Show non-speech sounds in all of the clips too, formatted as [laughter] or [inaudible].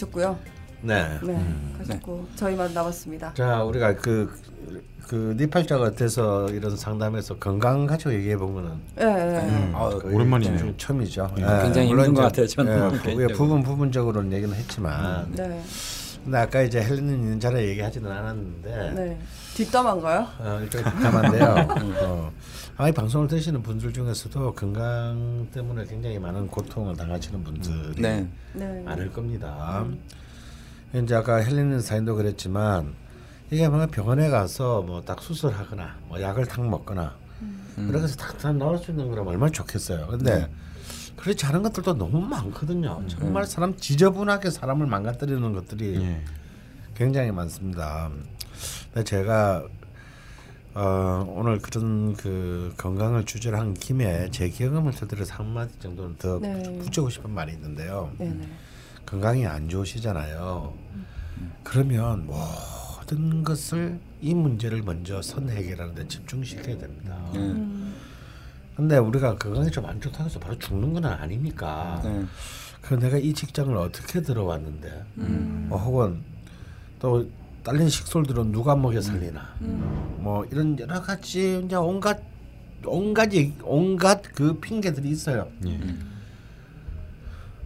가셨고요. 네. 네, 가셨고 저희만 남았습니다. 자 우리가 그, 그 니팔자 같아서 이런 상담에서 건강 가지고 얘기해 보면은 예, 예. 아, 오랜만이네요. 좀 처음이죠. 네. 예, 굉장히 힘든 것 같아요, 저는 예, 부-. 부분 부분적으로는 얘기는 했지만, 네, 근데 아까 이제 헬렌은 있는 자리에 얘기하지는 않았는데, 네. 뒷담화인가요? 어, 일단 답답한데요. [laughs] 어, 아마 이 방송을 들으시는 분들 중에서도 건강 때문에 굉장히 많은 고통을 당하시는 분들이 네. 네. 많을 겁니다. 이제 아까 헬렌 사인도 그랬지만 이게 뭐 병원에 가서 뭐 딱 수술하거나 뭐 약을 탁 먹거나 그렇게 해서 탁탁 나올 수 있는 거라면 얼마나 좋겠어요. 근데 그렇지 않은 것들도 너무 많거든요. 정말 사람 지저분하게 사람을 망가뜨리는 것들이 예. 굉장히 많습니다. 근데 제가 어, 오늘 그런 그 건강을 주제로 한 김에 제 경험을 토대로서 한 마디 정도는 더 네. 붙이고 싶은 말이 있는데요. 네, 네. 건강이 안 좋으시잖아요. 그러면 모든 것을 이 문제를 먼저 선 해결하는 데 집중시켜야 됩니다. 음. 근데 우리가 건강이 좀 안 좋다고 해서 바로 죽는 건 아니니까. 네. 그 내가 이 직장을 어떻게 들어왔는데, 뭐 혹은 또 딸린 식솔들은 누가 먹여 살리나, 뭐 이런 여러 가지 이제 온갖 온갖 온갖 그 핑계들이 있어요. 예.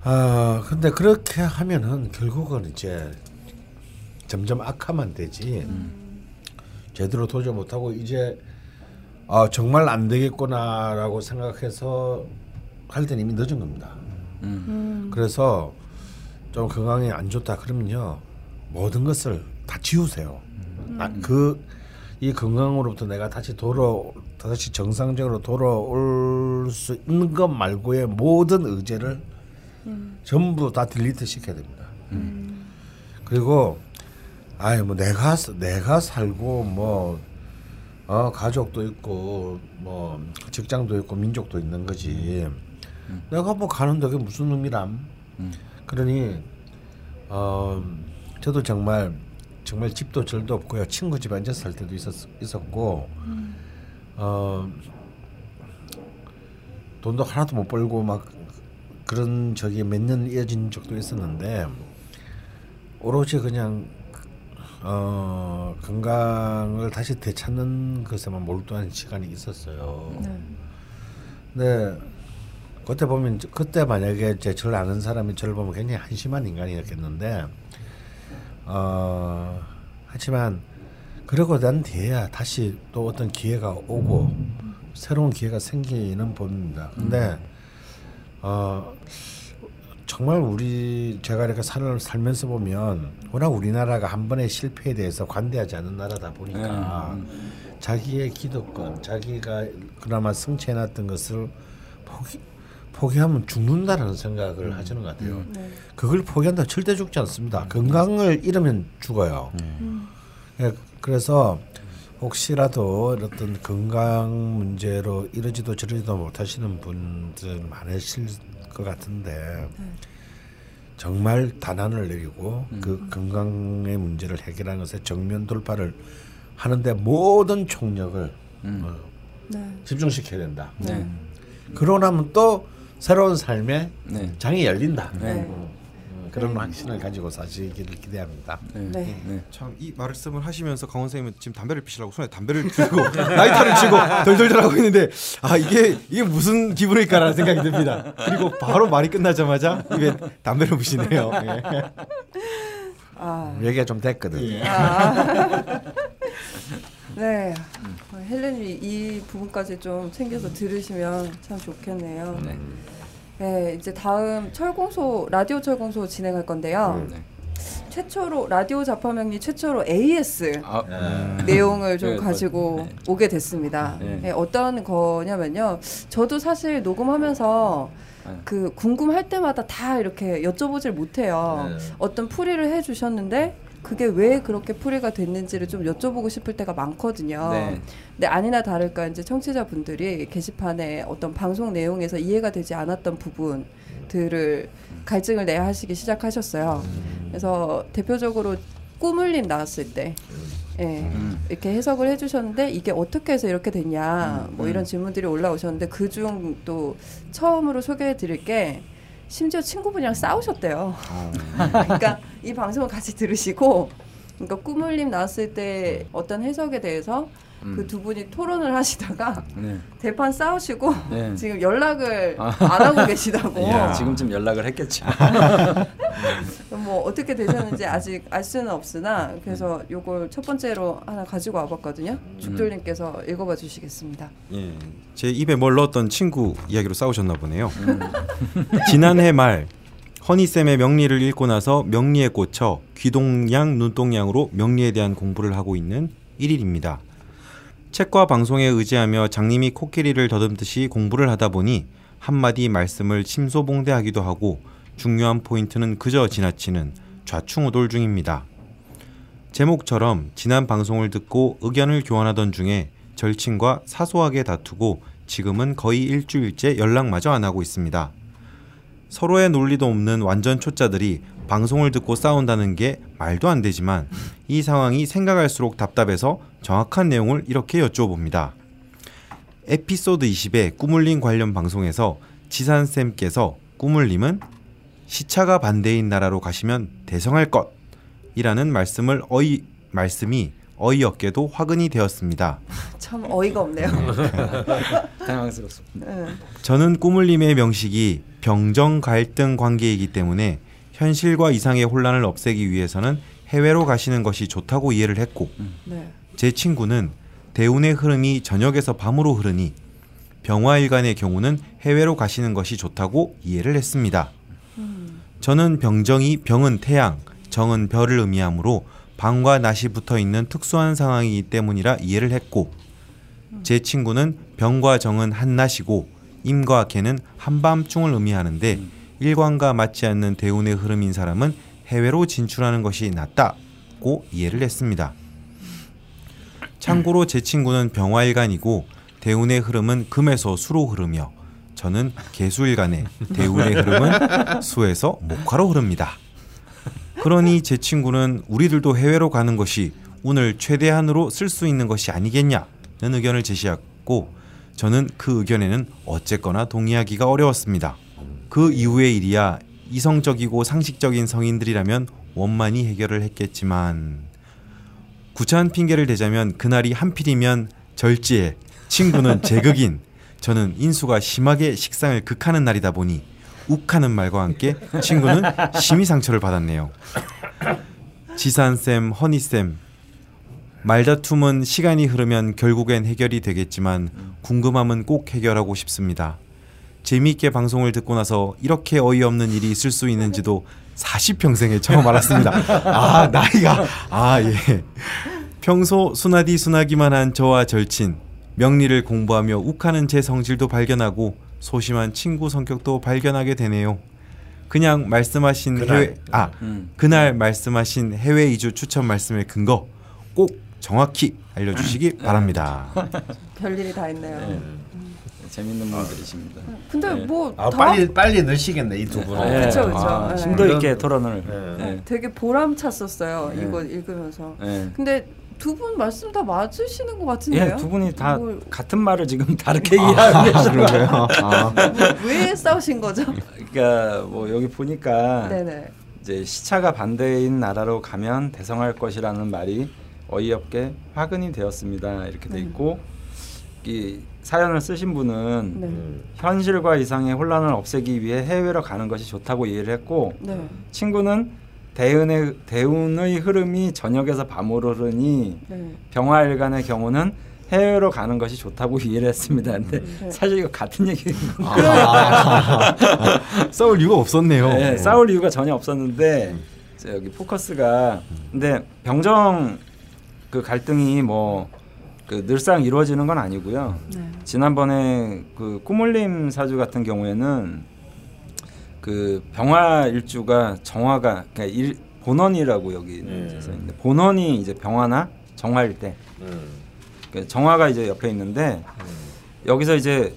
아 근데 그렇게 하면은 결국은 이제 점점 악화만 되지 제대로 도저 못하고 이제 아 정말 안 되겠구나라고 생각해서 할 때는 이미 늦은 겁니다. 음. 그래서 좀 건강이 안 좋다 그러면요 모든 것을 다 지우세요. 아, 그이 건강으로부터 내가 다시 돌아 다시 정상적으로 돌아올 수 있는 것 말고의 모든 의제를 전부 다 딜리트 시켜야 됩니다. 그리고 아예 뭐 내가 사- 내가 살고 뭐 어, 가족도 있고 뭐 직장도 있고 민족도 있는 거지. 내가 뭐 가는 데게 무슨 의미람? 그러니 어 저도 정말 정말 집도 절도 없고요. 친구 집에 앉아서 살 때도 있었 있었고 어 돈도 하나도 못 벌고 막 그런 적이 몇 년 이어진 적도 있었는데 오로지 그냥 어 건강을 다시 되찾는 것에만 몰두한 시간이 있었어요. 네. 네. 그때 보면 그때 만약에 제 저를 아는 사람이 저를 보면 굉장히 한심한 인간이었겠는데 어 하지만 그러고 난 뒤에야 다시 또 어떤 기회가 오고 새로운 기회가 생기는 봅니다. 근데 어 정말 우리 제가 이렇게 살, 살면서 보면 워낙 우리나라가 한 번의 실패에 대해서 관대하지 않은 나라다 보니까 자기의 기득권, 자기가 그나마 성취해놨던 것을 포기, 포기하면 죽는다라는 생각을 하시는 것 같아요. 네. 그걸 포기한다 절대 죽지 않습니다. 건강을 잃으면 죽어요. 예, 그래서 혹시라도 어떤 건강 문제로 이러지도 저러지도 못하시는 분들 많으실 것 같은데 정말 단안을 내리고 그 건강의 문제를 해결하는 것에 정면 돌파를 하는데 모든 총력을 어, 네. 집중시켜야 된다. 네. 그러고 나면 또 새로운 삶의 네. 장이 열린다. 네. 어, 어, 그런 확신을 가지고 사시기를 기대합니다. 네. 네. 네. 참이 말씀을 하시면서 강원 선생님은 지금 담배를 피시려고 손에 담배를 들고 라이터를 쥐고 덜덜덜 하고 있는데 아 이게 이게 무슨 기분일까라는 생각이 듭니다. 그리고 바로 말이 끝나자마자 입에 담배를 부시네요. 예. 아, 얘기가 좀 됐거든. [laughs] 네. 어, 헬렌이 이 부분까지 좀 챙겨서 들으시면 참 좋겠네요. 네. 네, 이제 다음 철공소 라디오 철공소 진행할 건데요. 네. 최초로 라디오 자파명리 최초로 AS 아, 내용을 좀 네, 가지고 네. 오게 됐습니다. 네. 네, 어떤 거냐면요. 저도 사실 녹음하면서 네. 그 궁금할 때마다 다 이렇게 여쭤보질 못해요. 네. 어떤 풀이를 해주셨는데 그게 왜 그렇게 풀이가 됐는지를 좀 여쭤보고 싶을 때가 많거든요. 네. 근데 아니나 다를까 이제 청취자분들이 게시판에 어떤 방송 내용에서 이해가 되지 않았던 부분들을 갈증을 내야 하시기 시작하셨어요. 그래서 대표적으로 꾸물림 나왔을 때 예, 음. 이렇게 해석을 해주셨는데 이게 어떻게 해서 이렇게 됐냐 뭐 이런 질문들이 올라오셨는데 그중 또 처음으로 소개해드릴 게 심지어 친구분이랑 싸우셨대요. [laughs] 그러니까 이 방송을 같이 들으시고 그러니까 꾸물님 나왔을 때 어떤 해석에 대해서 음. 그두 분이 토론을 하시다가 네. 대판 싸우시고 네. [laughs] 지금 연락을 아. 안 하고 계시다고. 예, 지금쯤 연락을 했겠죠. [laughs] 뭐 어떻게 되셨는지 아직 알 수는 없으나 그래서 요걸 첫 번째로 하나 가지고 와봤거든요. 죽돌님께서 읽어봐 주시겠습니다. 예, 제 입에 뭘 넣었던 친구 이야기로 싸우셨나 보네요. [laughs] 지난해 말 허니쌤의 명리를 읽고 나서 명리에 꽂혀 귀동양 눈동양으로 명리에 대한 공부를 하고 있는 1일입니다. 책과 방송에 의지하며 장님이 코끼리를 더듬듯이 공부를 하다 보니 한마디 말씀을 침소봉대하기도 하고 중요한 포인트는 그저 지나치는 좌충우돌 중입니다. 제목처럼 지난 방송을 듣고 의견을 교환하던 중에 절친과 사소하게 다투고 지금은 거의 일주일째 연락마저 안 하고 있습니다. 서로의 논리도 없는 완전 초짜들이 방송을 듣고 싸운다는 게 말도 안 되지만 이 상황이 생각할수록 답답해서 정확한 내용을 이렇게 여쭤봅니다. 에피소드 20의 꾸물림 관련 방송에서 지산쌤께서 꾸물림은 시차가 반대인 나라로 가시면 대성할 것 이라는 말씀을 어이 말씀이 어이없게도 화근이 되었습니다. [laughs] 참 어이가 없네요. [laughs] 당황스럽습니다. 네. 저는 꾸물림의 명식이 병정 갈등 관계이기 때문에 현실과 이상의 혼란을 없애기 위해서는 해외로 가시는 것이 좋다고 이해를 했고 네. 제 친구는 대운의 흐름이 저녁에서 밤으로 흐르니 병화일간의 경우는 해외로 가시는 것이 좋다고 이해를 했습니다. 저는 병정이 병은 태양, 정은 별을 의미하므로 방과 낮이 붙어 있는 특수한 상황이기 때문이라 이해를 했고 제 친구는 병과 정은 한낮이고 임과 개는 한밤중을 의미하는데 일관과 맞지 않는 대운의 흐름인 사람은 해외로 진출하는 것이 낫다고 이해를 했습니다. 참고로 제 친구는 병화일간이고 대운의 흐름은 금에서 수로 흐르며 저는 개수일간에 대운의 흐름은 수에서 목화로 흐릅니다. 그러니 제 친구는 우리들도 해외로 가는 것이 운을 최대한으로 쓸 수 있는 것이 아니겠냐는 의견을 제시했고 저는 그 의견에는 어쨌거나 동의하기가 어려웠습니다. 그 이후의 일이야 이성적이고 상식적인 성인들이라면 원만히 해결을 했겠지만 구차한 핑계를 대자면 그날이 한필이면 절지에 친구는 [laughs] 제극인 저는 인수가 심하게 식상을 극하는 날이다 보니 욱하는 말과 함께 친구는 심히 상처를 받았네요. 지산쌤, 허니쌤 말다툼은 시간이 흐르면 결국엔 해결이 되겠지만 궁금함은 꼭 해결하고 싶습니다. 재미있게 방송을 듣고 나서 이렇게 어이없는 일이 있을 수 있는지도 40평생에 처음 알았습니다. 아 나이가 아 예. 평소 순하디 순하기만 한 저와 절친 명리를 공부하며 욱하는 제 성질도 발견하고 소심한 친구 성격도 발견하게 되네요. 그냥 말씀하신 그날. 해외 아 음. 그날 말씀하신 해외 이주 추천 말씀의 근거 꼭 정확히 알려주시기 바랍니다. [laughs] 별일이 다 있네요. 네. 재밌는 분들이십니다. 근데 네. 뭐아다 빨리 빨리 넣으시겠네 이 두 분은. 네. 아, 네. 심도 있게 토론을. 네. 네. 되게 보람 찼었어요. 네. 이거 읽으면서. 네. 근데 두 분 말씀 다 맞으시는 것 같은데요? 예, 두 분이 다 뭘- 같은 말을 지금 [laughs] 다르게 이해하고 계시는 거예요. 왜 싸우신 거죠? 그러니까 뭐 여기 보니까 네네. 이제 시차가 반대인 나라로 가면 대성할 것이라는 말이 어이없게 화근이 되었습니다. 이렇게 돼 음. 있고 이 사연을 쓰신 분은 네. 음. 현실과 이상의 혼란을 없애기 위해 해외로 가는 것이 좋다고 이해를 했고 네. 친구는 대운의 대운의 흐름이 저녁에서 밤으로 흐르니 네. 병화일간의 경우는 해외로 가는 것이 좋다고 [laughs] 이해를 했습니다. 근데 네. 사실 이거 같은 얘기인 거 [laughs] 싸울 이유가 없었네요. 네, 싸울 이유가 전혀 없었는데 이제 여기 포커스가 근데 병정 그 갈등이 뭐 그 늘상 이루어지는 건 아니고요. 네. 지난번에 그 꾸물림 사주 같은 경우에는 그 병화 일주가 정화가 그러니까 일, 본원이라고 여기 음. 써 있는데 본원이 이제 병화나 정화일 때 음. 그 정화가 이제 옆에 있는데 여기서 이제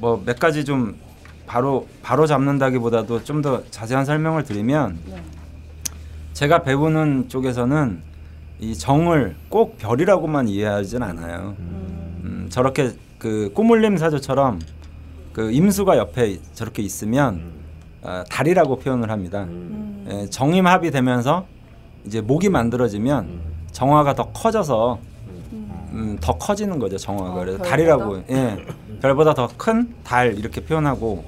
뭐 몇 가지 좀 바로 바로 잡는다기보다도 좀 더 자세한 설명을 드리면 네. 제가 배우는 쪽에서는 이 정을 꼭 별이라고만 이해하진 않아요. 음, 저렇게 그 꾸물림 사주처럼 그 임수가 옆에 저렇게 있으면 어, 달이라고 표현을 합니다. 음. 예, 정임합이 되면서 이제 목이 만들어지면 정화가 더 커져서 음, 더 커지는 거죠 정화가 어, 그래서? 달이라고 예 별보다 더 큰 달 이렇게 표현하고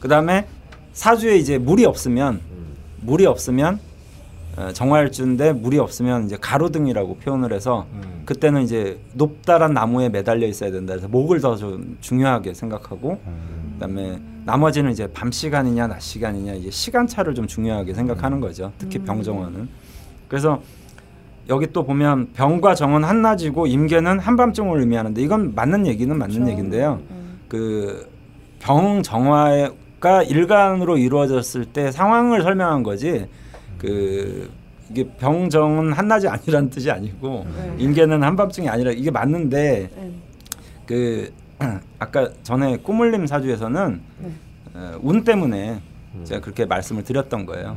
그 다음에 사주에 이제 물이 없으면 물이 없으면 어, 정화일주인데 물이 없으면 이제 가로등이라고 표현을 해서 음. 그때는 이제 높다란 나무에 매달려 있어야 된다 그래서 목을 더 좀 중요하게 생각하고 그다음에 나머지는 이제 밤 시간이냐 낮 시간이냐 이제 시간 차를 좀 중요하게 생각하는 거죠. 특히 병정화는. 그래서 여기 또 보면 병과 정은 한낮이고 임계는 한밤중을 의미하는데 이건 맞는 얘기는 맞는 그렇죠. 얘긴데요. 음. 그 병 정화가 일간으로 이루어졌을 때 상황을 설명한 거지. 그 이게 병정은 한낮이 아니라는 뜻이 아니고 네. 임계는 한밤중이 아니라 이게 맞는데 네. 그 [clears throat] 아까 전에 꾸물림 사주에서는 네. 어, 운 때문에 제가 그렇게 말씀을 드렸던 거예요.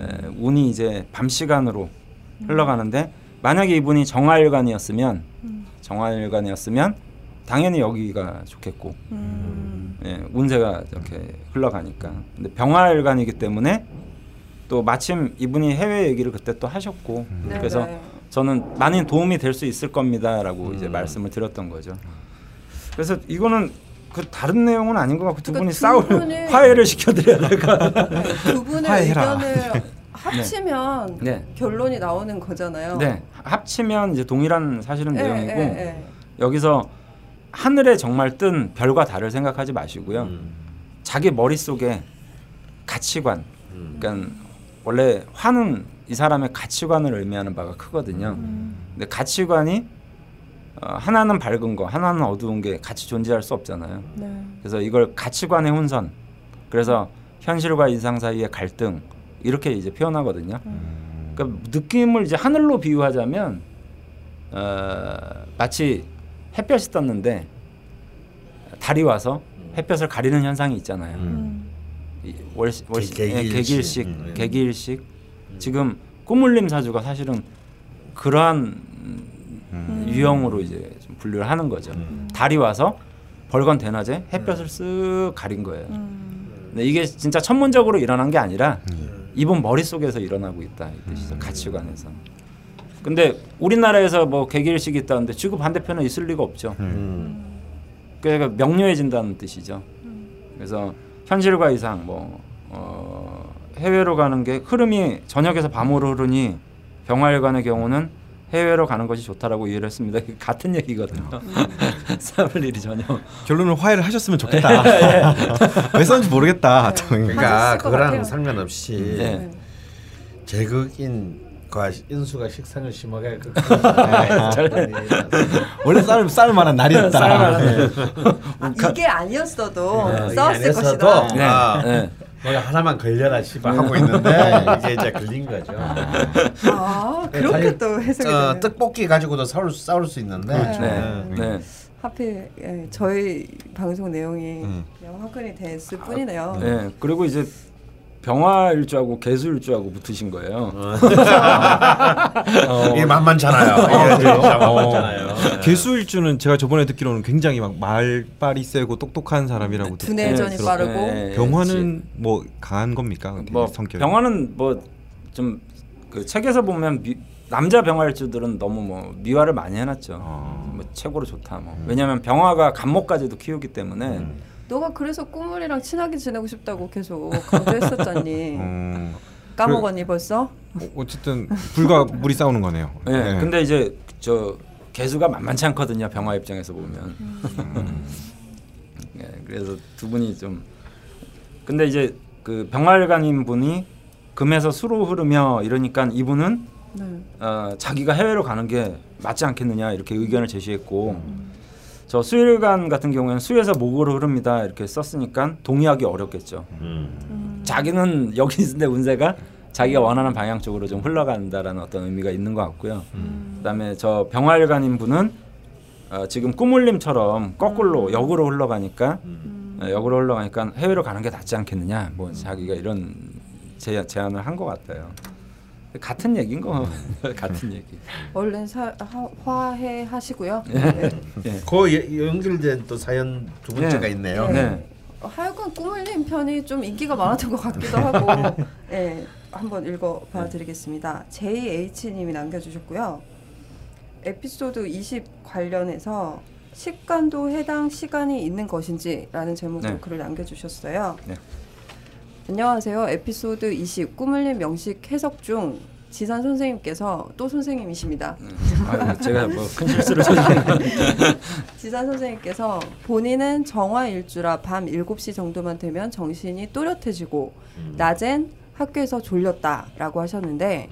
에, 운이 이제 밤 시간으로 흘러가는데 만약에 이분이 정화일간이었으면 정화일간이었으면 당연히 여기가 좋겠고 음. 예, 운세가 이렇게 흘러가니까. 근데 병화일간이기 때문에 또 마침 이분이 해외 얘기를 그때 또 하셨고 네, 그래서 네. 저는 많은 도움이 될 수 있을 겁니다라고 이제 말씀을 드렸던 거죠. 그래서 이거는 그 다른 내용은 아닌 것 같고 두 그러니까 분이 분이- [laughs] 화해를 시켜드려야 될까? 두 분의 화해해라. 의견을 [laughs] 합치면 네. 결론이 나오는 거잖아요. 네, 합치면 이제 동일한 사실은 예, 내용이고 예, 예. 여기서 하늘에 정말 뜬 별과 달을 생각하지 마시고요. 음. 자기 머릿속에 가치관, 그러니까 원래 화는 이 사람의 가치관을 의미하는 바가 크거든요. 근데 가치관이 어, 하나는 밝은 거, 하나는 어두운 게 같이 존재할 수 없잖아요. 네. 그래서 이걸 가치관의 혼선, 그래서 현실과 이상 사이의 갈등 이렇게 이제 표현하거든요. 그러니까 느낌을 이제 하늘로 비유하자면 어, 마치 햇볕이 떴는데 달이 와서 햇볕을 가리는 현상이 있잖아요. 음. 이 월, 월시, 개- 예, 개기일식. 개기일식, 음, 예. 개기일식. 지금 꾸물림 사주가 사실은 그러한 음, 유형으로 이제 좀 분류를 하는 거죠. 달이 와서 벌건 대낮에 햇볕을 쓱 가린 거예요. 음. 근데 이게 진짜 천문적으로 일어난 게 아니라 이분 머릿속에서 일어나고 있다 이 뜻이죠. 가치관에서. 근데 우리나라에서 뭐 개기일식이 있다는데 지구 반대편에 있을 리가 없죠. 음. 그러니까 명료해진다는 뜻이죠. 그래서 현실과 이상 뭐 어, 해외로 가는 게 흐름이 저녁에서 밤으로 흐르니 병화일관의 경우는 해외로 가는 것이 좋다라고 이해를 했습니다. 같은 얘기거든요. [laughs] 싸울 일이 전혀. 결론은 화해를 하셨으면 좋겠다. [laughs] 왜 썼는지 모르겠다. 그러니까 하셨을 것 그거랑 같아요. 상관없이 네. 제극인 과 인수가 식상을 심하게 그 [laughs] 원래 싸울 싸울 만한 날이 었다. 아, 이게 아니었어도 네, 싸웠을 이게 아니었어도 것이다. 네. 아, 네. 뭐 하나만 걸려라 씨발 하고 있는데 [laughs] 이게 이제 걸린 거죠. 아 그렇게 자기- 또 해석이 어, 되네요. 떡볶이 가지고도 싸울 수- 싸울 수 있는데 네. 네. 하필 예, 저희 방송 내용이 음. 그냥 화근이 됐을 뿐이네요. 네. 그리고 이제 병화일주하고 개수일주하고 붙으신 거예요. 이게 만만찮아요. [laughs] 이게 만만찮아요. 어. 개수일주는 제가 저번에 듣기로는 굉장히 막 말빨이 세고 똑똑한 사람이라고 듣- 두뇌전이 네, 빠르고 네, 병화는 뭐 강한 겁니까? 뭐 성격이. 병화는 뭐 좀 그 책에서 보면 미, 남자 병화일주들은 너무 뭐 미화를 많이 해놨죠. 어. 뭐 최고로 좋다 뭐. 왜냐하면 병화가 감목까지도 키우기 때문에 너가 그래서 꾸물이랑 친하게 지내고 싶다고 계속 강조했었잖니. [laughs] 음, 까먹었니 벌써? 어, 어쨌든 불과 물이 싸우는 거네요. 네. 근데 이제 저 개수가 만만치 않거든요. 병화 입장에서 보면. [laughs] 네, 그래서 두 분이 좀 근데 이제 그 병활관인 분이 금에서 수로 흐르며 이러니까 이분은 네. 어, 자기가 해외로 가는 게 맞지 않겠느냐 이렇게 의견을 제시했고 저 수일간 같은 경우에는 수에서 목으로 흐릅니다 이렇게 썼으니까 동의하기 어렵겠죠. 음. 자기는 여기 있는데 운세가 자기가 원하는 방향 쪽으로 좀 흘러간다라는 어떤 의미가 있는 것 같고요. 그다음에 저 병활관인 분은 어, 지금 꾸물림처럼 거꾸로 역으로 흘러가니까 어, 역으로 흘러가니까 해외로 가는 게 낫지 않겠느냐. 뭐 자기가 이런 제, 제안을 한 것 같아요. 같은 얘기인 거 [laughs] 같은 얘기. 얼른 사, 하, 화해 하시고요. 네. 그 예- 연결된 또 사연 두 번째가 네. 있네요. 네. 어, 하여간 꾸물님 편이 좀 인기가 많았던 것 같기도 하고 [laughs] 예 한번 읽어봐 드리겠습니다. JH님이 남겨주셨고요. 에피소드 20 관련해서 식간도 해당 시간이 있는 것인지라는 제목으로 네. 글을 남겨주셨어요. 네. 안녕하세요. 에피소드 20 꾸물님 명식 해석 중 지산 선생님께서 또 선생님이십니다. 아, 제가 뭐 큰 실수를 [laughs] 지산 선생님께서 본인은 정화 일주라 밤 7시 정도만 되면 정신이 또렷해지고 낮엔 학교에서 졸렸다라고 하셨는데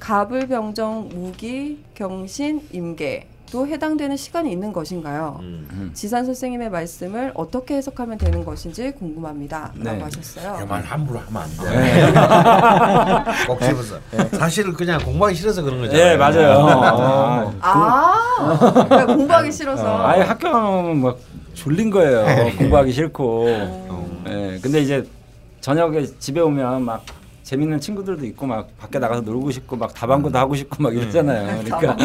가불병정 무기 경신 임계 도 해당되는 시간이 있는 것인가요? 음. 지산 선생님의 말씀을 어떻게 해석하면 되는 것인지 궁금합니다. 네. 라고 하셨어요. 말 함부로 하면 안 돼. 네. [laughs] 꼭 집어서. 사실 그냥 공부하기 싫어서 그런 거잖아요. 예 맞아요. 어. 아, 그러니까 공부하기 싫어서. 어, 아예 학교 가면 막 졸린 거예요. 공부하기 싫고. 예, 근데 이제 저녁에 집에 오면 막 재밌는 친구들도 있고 막 밖에 나가서 놀고 싶고 막 다방구도 하고 싶고 막 이러잖아요. [laughs] 그러니까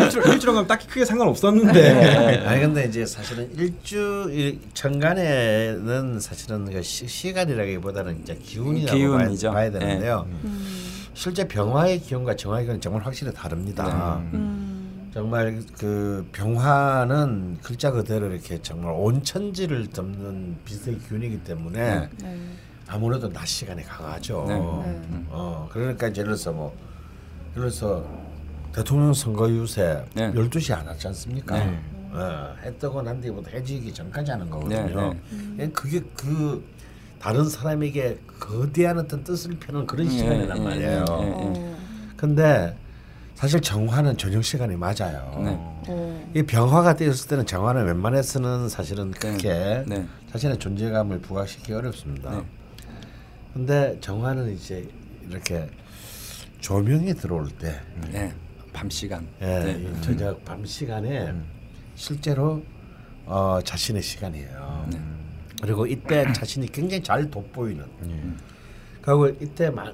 일주일 일주일 가면 딱히 크게 상관 없었는데. 네. [laughs] 아니 근데 이제 사실은 일주일 천간에는 사실은 그 시, 시간이라기보다는 이제 기운이라고 기운이죠. 봐야, 봐야 되는데요. 음. 실제 병화의 기운과 정화의 기운은 정말 확실히 다릅니다. 음. 정말 그 병화는 글자 그대로 이렇게 정말 온천지를 덮는 빛의 기운이기 때문에 네. 아무래도 낮 시간에 강하죠. 네. 네. 어 그러니까 예를 들어서 뭐 예를 들어서 대통령 선거 유세 네. 12시 안 하지 않습니까? 네. 어, 해 뜨고 난 뒤부터 해지기 전까지 하는 거거든요. 네, 예, 그게 그 다른 사람에게 거대한 어떤 뜻을 펴는 그런 시간이란 예, 예, 말이에요. 어. 근데 사실 정화는 저녁 시간이 맞아요. 네. 어. 이 병화가 되었을 때는 정화는 웬만해서는 사실은 크게 네. 자신의 존재감을 부각시키기 어렵습니다. 네. 근데 정화는 이제 이렇게 조명이 들어올 때, 네. 밤 시간. 예, 네. 이 저녁 밤 시간에 실제로 어, 자신의 시간이에요. 네. 그리고 이때 [clears throat] 자신이 굉장히 잘 돋보이는. 그리고 이때 마,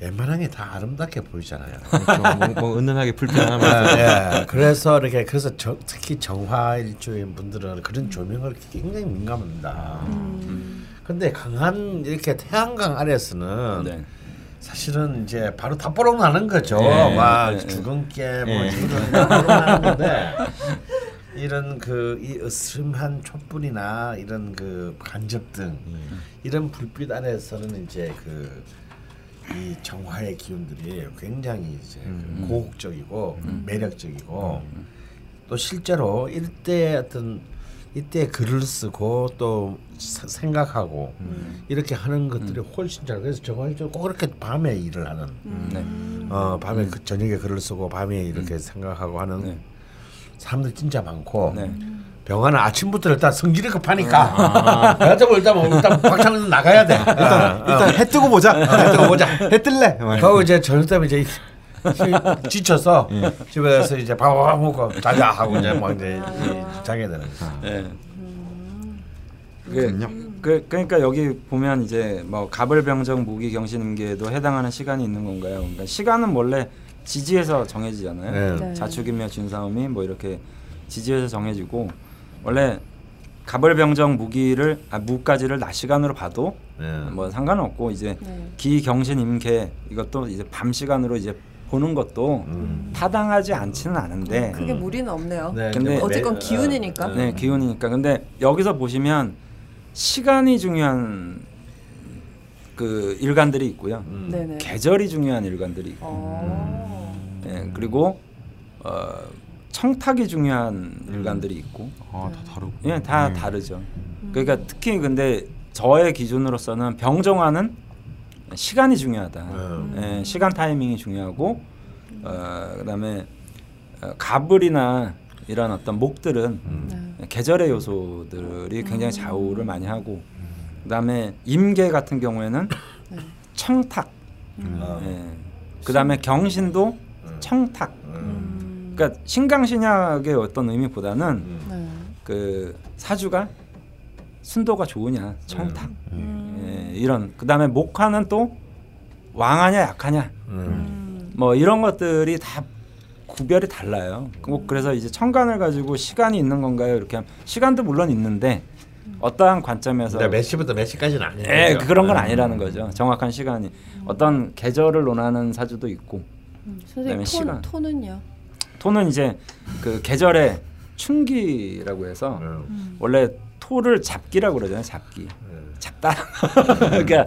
웬만한 게 다 아름답게 보이잖아요. 좀 뭐, 뭐 은은하게 불편하면서. 아, 예. 그래서 이렇게 그래서 저, 특히 정화일주인 분들은 그런 조명을 굉장히 민감합니다. 근데 강한 이렇게 태양광 아래에서는 네. 사실은 이제 바로 답보록 나는 거죠. 예, 막 예, 주근깨 뭐 예. 이런 답보록 나는 건데 이런 그이 으스름한 촛불이나 이런 그 간접등 이런 불빛 안에서는 이제 그 이 정화의 기운들이 굉장히 이제 그 고혹적이고 매력적이고 또 실제로 이때 어떤 이때 글을 쓰고 또 사- 생각하고 이렇게 하는 것들이 훨씬 잘 그래서 정화일주는 꼭 그렇게 밤에 일을 하는 네. 어 밤에 그 저녁에 글을 쓰고 밤에 이렇게 생각하고 하는 네. 사람들 진짜 많고 네. 병화는 아침부터 일단 성질이 급하니까 [laughs] 그래가지고 일단 뭐 일단 박차는 나가야 돼 일단 일단 해 뜨고 보자. 해 뜨고 보자 해 뜰래. 그리고 이제 저녁 때문에 이제 힘- 지쳐서 집에 가서 이제 밥 먹고 자자 하고 이제 뭐 이제 이- 자게 되는 거죠. 네. 그. 그, 그러니까 여기 보면 이제 뭐 가불병정 무기경신임계에도 해당하는 시간이 있는 건가요? 그러니까 시간은 원래 지지에서 정해지잖아요. 네. 네. 자축이며 진사음이 뭐 이렇게 지지에서 정해지고 원래 가불병정 무기를 아, 무까지를 낮 시간으로 봐도 네. 뭐 상관없고 이제 네. 기경신 임계 이것도 이제 밤 시간으로 이제 보는 것도 음. 타당하지 않지는 않은데 크게 무리는 없네요. 네, 근데 어쨌건 매- 기운이니까. 어, 네 기운이니까 근데 여기서 보시면 시간이 중요한 그 일간들이 있고요 음. 네네. 계절이 중요한 일간들이 있고 어. 예, 그리고 어, 청탁이 중요한 일간들이 있고 아, 다 다르고. 예, 다 다르죠 그러니까 특히 근데 저의 기준으로서는 병정화는 시간이 중요하다 음. 예, 시간 타이밍이 중요하고 어, 그다음에 어, 가불이나 이런 어떤 목들은 네. 계절의 요소들이 굉장히 좌우를 많이 하고 그다음에 임계 같은 경우에는 네. 청탁 어. 예. 그다음에 경신도 청탁 음. 그러니까 신강신약의 어떤 의미보다는 네. 그 사주가 순도가 좋으냐 청탁 음. 예, 이런 그다음에 목화는 또 왕하냐 약하냐 음. 음. 뭐 이런 것들이 다 구별이 달라요. 뭐 그래서 이제 천간을 가지고 시간이 있는 건가요? 이렇게 하면 시간도 물론 있는데 어떠한 관점에서 몇 시부터 몇 시까지는 아니에요. 예, 그죠? 그런 건 네. 아니라는 거죠. 정확한 시간이 어떤 계절을 논하는 사주도 있고 음, 선생님 시간. 톤, 톤은요? 토는 이제 그 계절의 춘기라고 해서 음. 원래 토를 잡기라고 그러잖아요. 잡기. 음. 잡다. [laughs] 그러니까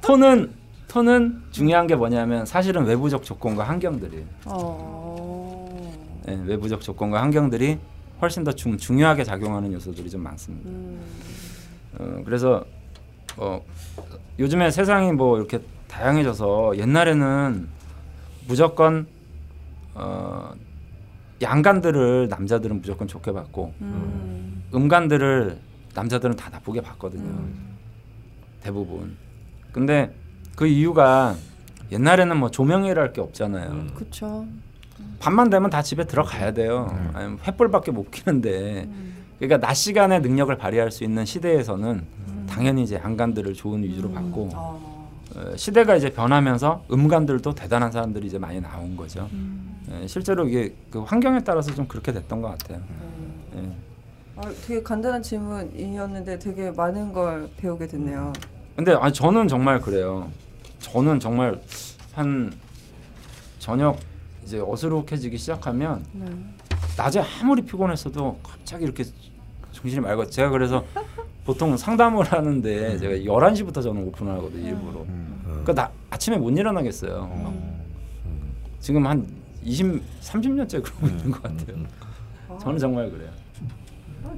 토는 토는 중요한 게 뭐냐면 사실은 외부적 조건과 환경들이에요. 어. 예, 외부적 조건과 환경들이 훨씬 더 중, 중요하게 작용하는 요소들이 좀 많습니다. 음. 어, 그래서 어, 요즘에 세상이 뭐 이렇게 다양해져서 옛날에는 무조건 어, 양간들을 남자들은 무조건 좋게 봤고 음. 음간들을 남자들은 다 나쁘게 봤거든요. 대부분. 근데 그 이유가 옛날에는 뭐 조명이랄 게 없잖아요. 그쵸. 밤만 되면 다 집에 들어가야 돼요. 아니면 횃불밖에 못 켜는데. 그러니까 낮 시간에 능력을 발휘할 수 있는 시대에서는 당연히 이제 양간들을 좋은 위주로 봤고 어. 어, 시대가 이제 변하면서 음간들도 대단한 사람들이 이제 많이 나온 거죠. 음. 예, 실제로 이게 그 환경에 따라서 좀 그렇게 됐던 것 같아요. 예. 아, 되게 간단한 질문이었는데 되게 많은 걸 배우게 됐네요. 근데 아니 저는 정말 그래요. 저는 정말 한 저녁 이제 어수룩해지기 시작하면 네. 낮에 아무리 피곤했어도 갑자기 이렇게 정신이 맑아. 제가 그래서 보통 상담을 하는데 제가 11시부터 저는 오픈을 하거든요, 일부러. 그러니까 나 아침에 못 일어나겠어요. 지금 한 20, 30년째 그러고 있는 것 같아요. 저는 정말 그래요.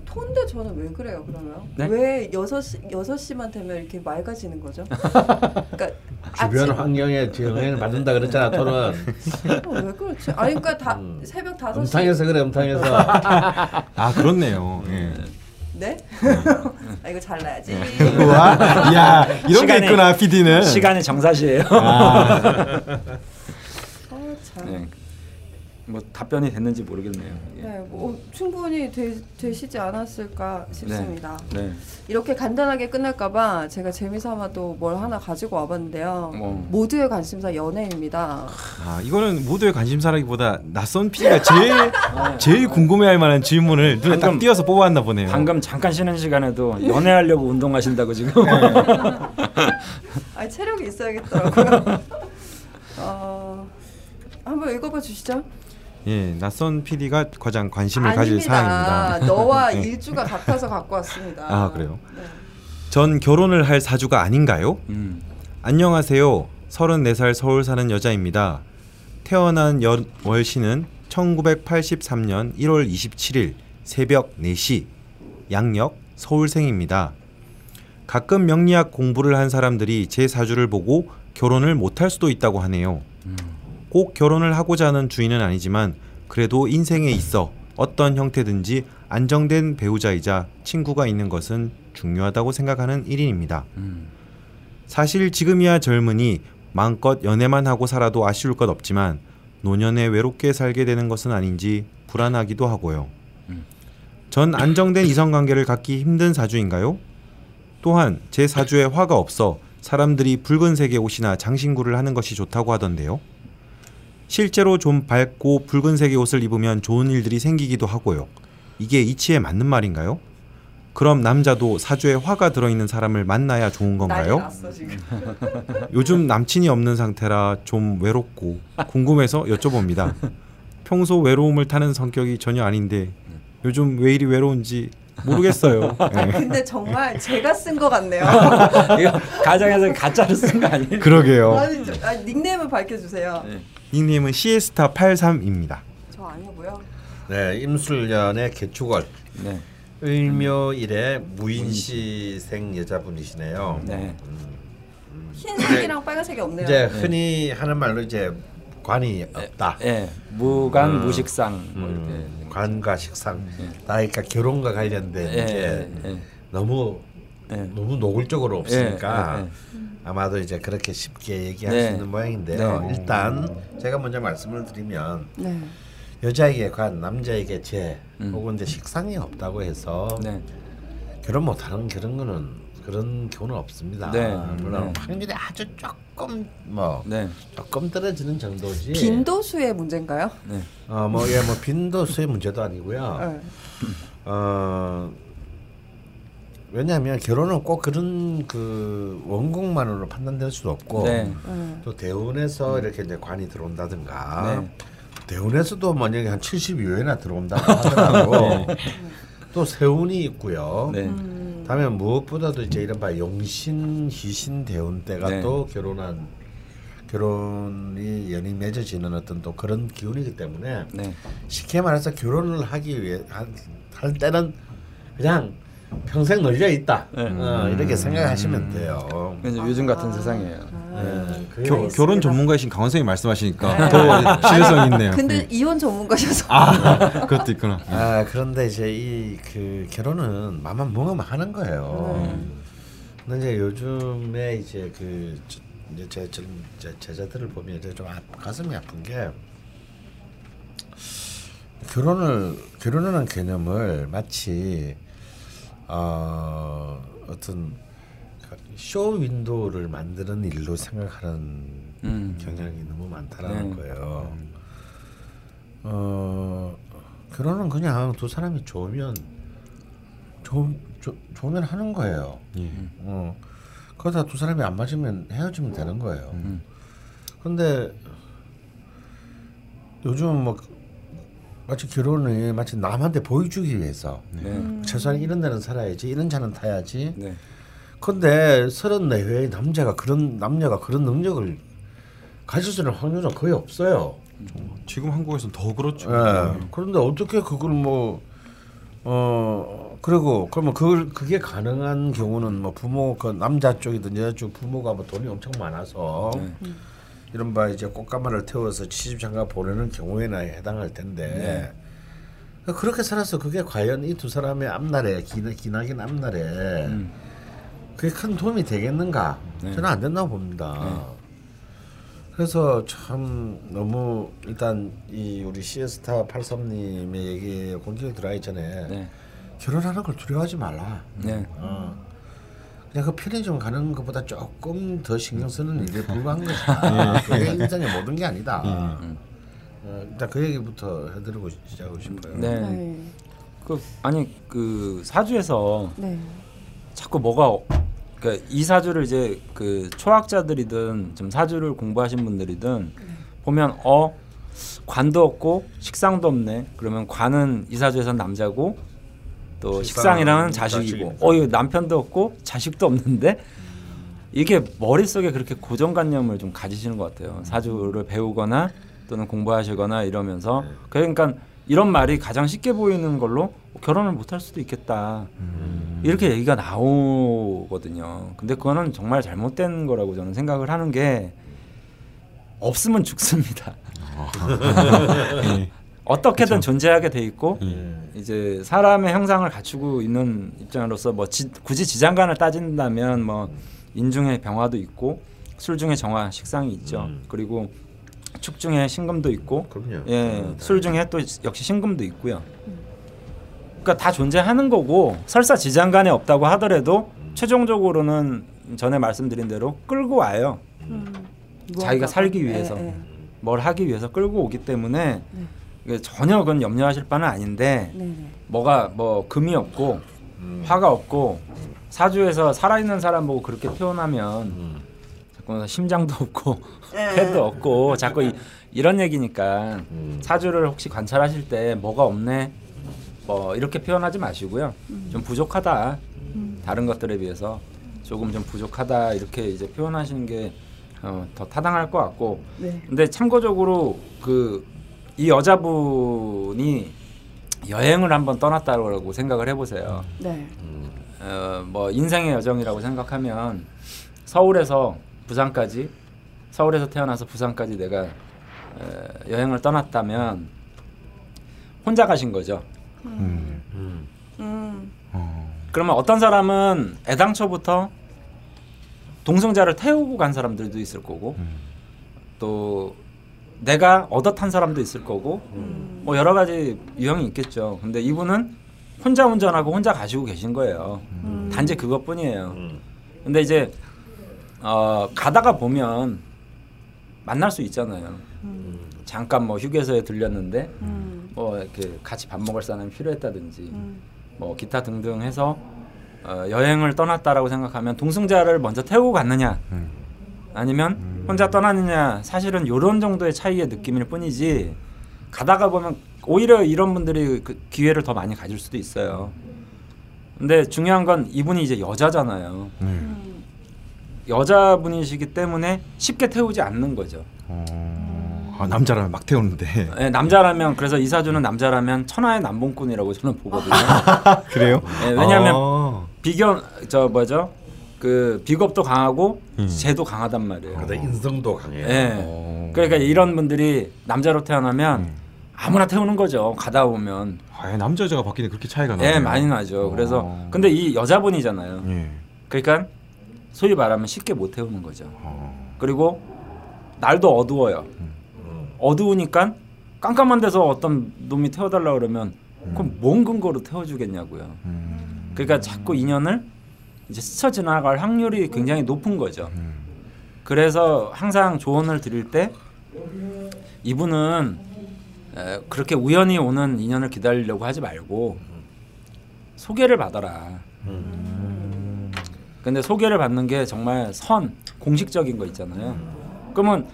아, 톤데 저는 왜 그래요 그러면? 네? 왜 여섯 시 여섯 시만 되면 이렇게 맑아지는 거죠? 그러니까 [laughs] 주변 아침- 환경에 영향을 받는다 그랬잖아. 토는 [laughs] 어, 왜 그렇지? 아니 그러니까 다 음. 새벽 다섯 시 음탕해서 그래. 음탕해서. [laughs] 아 그렇네요. 예. 네? 아 이거 잘라야지. 우와, 야 이런 게 시간이- 있구나 PD는. 시간이 정사시예요. 어, 참. 네. 뭐 답변이 됐는지 모르겠네요. 예. 네, 뭐 어, 충분히 되, 되시지 않았을까 싶습니다. 네. 이렇게 간단하게 끝날까봐 제가 재미삼아 또 뭘 하나 가지고 와봤는데요. 뭐. 모두의 관심사 연애입니다. 아 이거는 모두의 관심사라기보다 낯선 PD가 제일 [laughs] 제일 궁금해할 만한 질문을 눈에 딱 방금- 띄어서 뽑아왔나 보네요. 방금 잠깐 쉬는 시간에도 연애하려고 운동하신다고 지금. [laughs] 아 체력이 있어야겠더라고요. [laughs] 어, 한번 읽어봐 주시죠. 예, 낯선 PD가 가장 관심을 가질 아닙니다. 사항입니다. [laughs] 너와 네. 일주가 같아서 갖고 왔습니다. 아, 그래요? 네. 전 결혼을 할 사주가 아닌가요? 음. 안녕하세요. 34살 서울 사는 여자입니다. 태어난 연, 월시는 1983년 1월 27일 새벽 4시 양력 서울생입니다. 가끔 명리학 공부를 한 사람들이 제 사주를 보고 결혼을 못할 수도 있다고 하네요. 꼭 결혼을 하고자 하는 주의는 아니지만 그래도 인생에 있어 어떤 형태든지 안정된 배우자이자 친구가 있는 것은 중요하다고 생각하는 1인입니다. 음. 사실 지금이야 젊으니 마음껏 연애만 하고 살아도 아쉬울 것 없지만 노년에 외롭게 살게 되는 것은 아닌지 불안하기도 하고요. 음. 전 안정된 이성 관계를 갖기 힘든 사주인가요? 또한 제 사주에 화가 없어 사람들이 붉은색의 옷이나 장신구를 하는 것이 좋다고 하던데요. 실제로 좀 밝고 붉은색의 옷을 입으면 좋은 일들이 생기기도 하고요. 이게 이치에 맞는 말인가요? 그럼 남자도 사주에 화가 들어있는 사람을 만나야 좋은 건가요? 났어. [laughs] 요즘 남친이 없는 상태라 좀 외롭고 궁금해서 여쭤봅니다. 평소 외로움을 타는 성격이 전혀 아닌데 요즘 왜 이리 외로운지 모르겠어요. [laughs] 예. 근데 정말 제가 쓴 것 같네요. [laughs] 이거 가정에서 가짜로 쓴 거 아니에요? 그러게요. 아니, 저, 아, 닉네임을 밝혀주세요. 네. 닉네임은 시에스타 83입니다. 저 아니고요. 네, 임술년의 개축월 네. 을묘일에 무인시생 여자분이시네요. 네. 흰색이랑 빨간색이 없네요. 이제 흔히 하는 말로 이제 관이 없다. 예. 무관 음. 무식상 뭐 음, 이렇게. 관과 식상, 나이가 결혼과 관련된 예, 이제 예, 너무 예. 너무 노골적으로 없으니까 아마도 이제 그렇게 쉽게 얘기할 네. 수 있는 모양인데요. 네. 일단 제가 먼저 말씀을 드리면 네. 여자에게 관, 남자에게 재, 음. 혹은 이제 식상이 없다고 해서 네. 결혼 못하는 그런 거는 그런 경우는 없습니다. 네. 물론 네. 확률이 아주 조금 뭐 네. 조금 떨어지는 정도지. 빈도수의 문제인가요? 네. 어뭐예 뭐 빈도수의 문제도 아니고요. 네. 어 왜냐하면 결혼은 꼭 그런 그 원곡만으로 판단될 수도 없고 네. 음. 또 대운에서 이렇게 이제 관이 들어온다든가 네. 대운에서도 만약에 한 72회나 들어온다고 [laughs] 하더라도 또 세운이 있고요. 네. 음. 다음에 무엇보다도 이제 이른바 용신 희신 대운 때가 네. 또 결혼한 결혼이 연이 맺어지는 어떤 또 그런 기운이기 때문에 네. 쉽게 말해서 결혼을 하기 위해 한- 할 때는 그냥 평생 널려 있다 네. 어, 이렇게 생각하시면 돼요. 요즘 같은 세상이에요. 네, 겨. 결혼 전문가이신 강원 선생님 말씀하시니까 더 신뢰성 있네요. 근데 네. 이혼 전문가셔서 아 그것도 있구나. 아 그런데 이제 이 그 결혼은 맘만 먹으면 하는 거예요. 음. 근데 이제 요즘에 이제 그 저- 이제 제, 제, 제 제자들을 보면 이제 좀 아, 가슴이 아픈 게 결혼을 결혼이라는 개념을 마치 어, 어떤 쇼 윈도우를 만드는 일로 생각하는 음. 경향이 너무 많다라는 네. 거예요. 어 결혼은 그냥 두 사람이 좋으면 좋, 좋, 좋으면 하는 거예요. 예. 어 그러다 두 사람이 안 맞으면 헤어지면 되는 거예요. 음. 근데 요즘 뭐 마치 결혼을 마치 남한테 보여주기 위해서 네. 최소한 이런 데는 살아야지 이런 차는 타야지. 네. 근데 서른 내외의 남자가 그런 남녀가 그런 능력을 가질 수 있는 확률은 거의 없어요. 지금 한국에서는 더 그렇죠. 예. 그런데 어떻게 그걸 뭐 어, 그리고 그러면 그걸 그게 가능한 경우는 뭐 부모 그 남자 쪽이든 여자 쪽 부모가 뭐 돈이 엄청 많아서 네. 이른바 이제 꽃가마를 태워서 시집장가 보내는 경우에나 해당할 텐데 그렇게 살아서 그게 과연 이 두 사람의 앞날에 기나, 기나긴 앞날에 음. 그게 큰 도움이 되겠는가? 네. 저는 안 된다고 봅니다. 그래서 참 너무 일단 이 우리 시에스타 83님의 얘기에 공격이 들어가기 전에 네. 결혼하는 걸 두려워하지 말라. 네. 어. 그냥 그 편의점 가는 것보다 조금 더 신경 쓰는 일에 불과한 것이다. [laughs] 그게 인생의 모든 게 아니다. 어, 일단 그 얘기부터 해드리고 시작하고 싶어요. 네. 네. 그 아니 그 사주에서 네. 자꾸 뭐가 그러니까 이 사주를 이제 그 초학자들이든 좀 사주를 공부하신 분들이든 보면 어 관도 없고 식상도 없네. 그러면 관은 이 사주에선 남자고 또 식상이라는 자식이고. 어 이거 남편도 없고 자식도 없는데 이게 머릿속에 그렇게 고정관념을 좀 가지시는 것 같아요. 사주를 배우거나 또는 공부하시거나 이러면서 그러니까 이런 말이 가장 쉽게 보이는 걸로 결혼을 못 할 수도 있겠다. 이렇게 얘기가 나오거든요. 근데 그거는 정말 잘못된 거라고 저는 생각을 하는 게 없으면 죽습니다. 예. [laughs] [laughs] 어떻게든 존재하게 돼 있고 예. 이제 사람의 형상을 갖추고 있는 입장으로서 뭐 지, 굳이 지장간을 따진다면 뭐 인중에 병화도 있고 술 중에 정화 식상이 있죠. 음. 그리고 축 중에 신금도 있고 그럼요. 예, 음, 술 중에 또 역시 신금도 있고요. 그러니까 다 존재하는 거고 설사 지장간에 없다고 하더라도 최종적으로는 전에 말씀드린 대로 끌고 와요. 음. 자기가. 살기 위해서. 네, 네. 뭘 하기 위해서 끌고 오기 때문에 이게 전혀 그건 염려하실 바는 아닌데 네, 네. 뭐가 뭐 금이 없고 음. 화가 없고 사주에서 살아있는 사람 보고 그렇게 표현하면 음. 자꾸 심장도 없고 [laughs] 폐도 없고 자꾸 이, 이런 얘기니까 음. 사주를 혹시 관찰하실 때 뭐가 없네 뭐 이렇게 표현하지 마시고요 좀 부족하다 다른 것들에 비해서 조금 좀 부족하다 이렇게 이제 표현하시는 게 어, 더 타당할 것 같고 네. 근데 참고적으로 그 이 여자분이 여행을 한번 떠났다고 생각을 해보세요. 네. 어, 뭐 인생의 여정이라고 생각하면 서울에서 부산까지 서울에서 태어나서 부산까지 내가 어, 여행을 떠났다면 혼자 가신 거죠. 음. 음. 음. 어. 그러면 어떤 사람은 애당초부터 동승자를 태우고 간 사람들도 있을 거고 음. 또 내가 얻어 탄 사람도 있을 거고 음. 뭐 여러 가지 유형이 있겠죠. 근데 이분은 혼자 운전하고 혼자 가시고 계신 거예요. 음. 단지 그것뿐이에요. 음. 근데 이제 어, 가다가 보면 만날 수 있잖아요. 음. 잠깐 뭐 휴게소에 들렸는데 음. 뭐 이렇게 같이 밥 먹을 사람이 필요했다든지 음. 뭐 기타 등등 해서 어, 여행을 떠났다라고 생각하면 동승자를 먼저 태우고 갔느냐 음. 아니면 혼자 떠났느냐 사실은 이런 정도의 차이의 느낌일 뿐이지 가다가 보면 오히려 이런 분들이 그 기회를 더 많이 가질 수도 있어요. 근데 중요한 건 이분이 이제 여자잖아요. 음. 여자분이시기 때문에 쉽게 태우지 않는 거죠. 어, 아, 남자라면 막 태우는데 예, 남자라면 그래서 이사주는 남자라면 천하의 남봉꾼이라고 저는 보거든요. [laughs] 그래요? 예, 왜냐하면 아. 비견 저 뭐죠? 그 비겁도 강하고 음. 재도 강하단 말이에요. 그러다 인성도 강해요. 예. 어. 그러니까 이런 분들이 남자로 태어나면 음. 아무나 태우는 거죠. 가다 보면 아, 남자 여자가 바뀌는 그렇게 차이가 나요. 예 많이 나죠. 그래서 어. 근데 이 여자분이잖아요. 예. 그러니까 소위 말하면 쉽게 못 태우는 거죠. 어. 그리고 날도 어두워요. 어두우니까 깜깜한 데서 어떤 놈이 태워달라 그러면 그럼 뭔 근거로 태워주겠냐고요. 음. 그러니까 자꾸 인연을 이제 스쳐 지나갈 확률이 굉장히 높은 거죠. 음. 그래서 항상 조언을 드릴 때 이분은 에, 그렇게 우연히 오는 인연을 기다리려고 하지 말고 소개를 받아라. 근데 소개를 받는 게 정말 선 공식적인 거 있잖아요. 그러면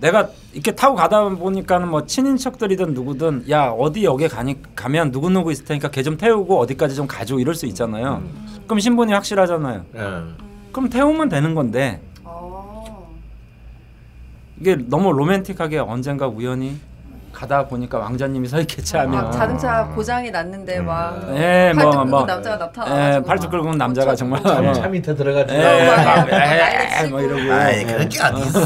내가 이렇게 타고 가다 보니까는 뭐 친인척들이든 누구든 야 어디 여기 가니 가면 누구 누구 있을 테니까 걔 좀 태우고 어디까지 좀 가줘 이럴 수 있잖아요. 그럼 신분이 확실하잖아요. 예. 그럼 태우면 되는 건데 아. 이게 너무 로맨틱하게 언젠가 우연히 가다 보니까 왕자님이 서 있겠지 하면 막 자동차 고장이 났는데 막 예, 팔뚝 뭐, 뭐, 남자가 나타나가지고 예, 팔뚝 긁은 남자가 정말 참, 뭐, 차 밑에 들어가지고 예, 막 예, 치고. 뭐 이러고 아이 예. 그런 게 어디 있어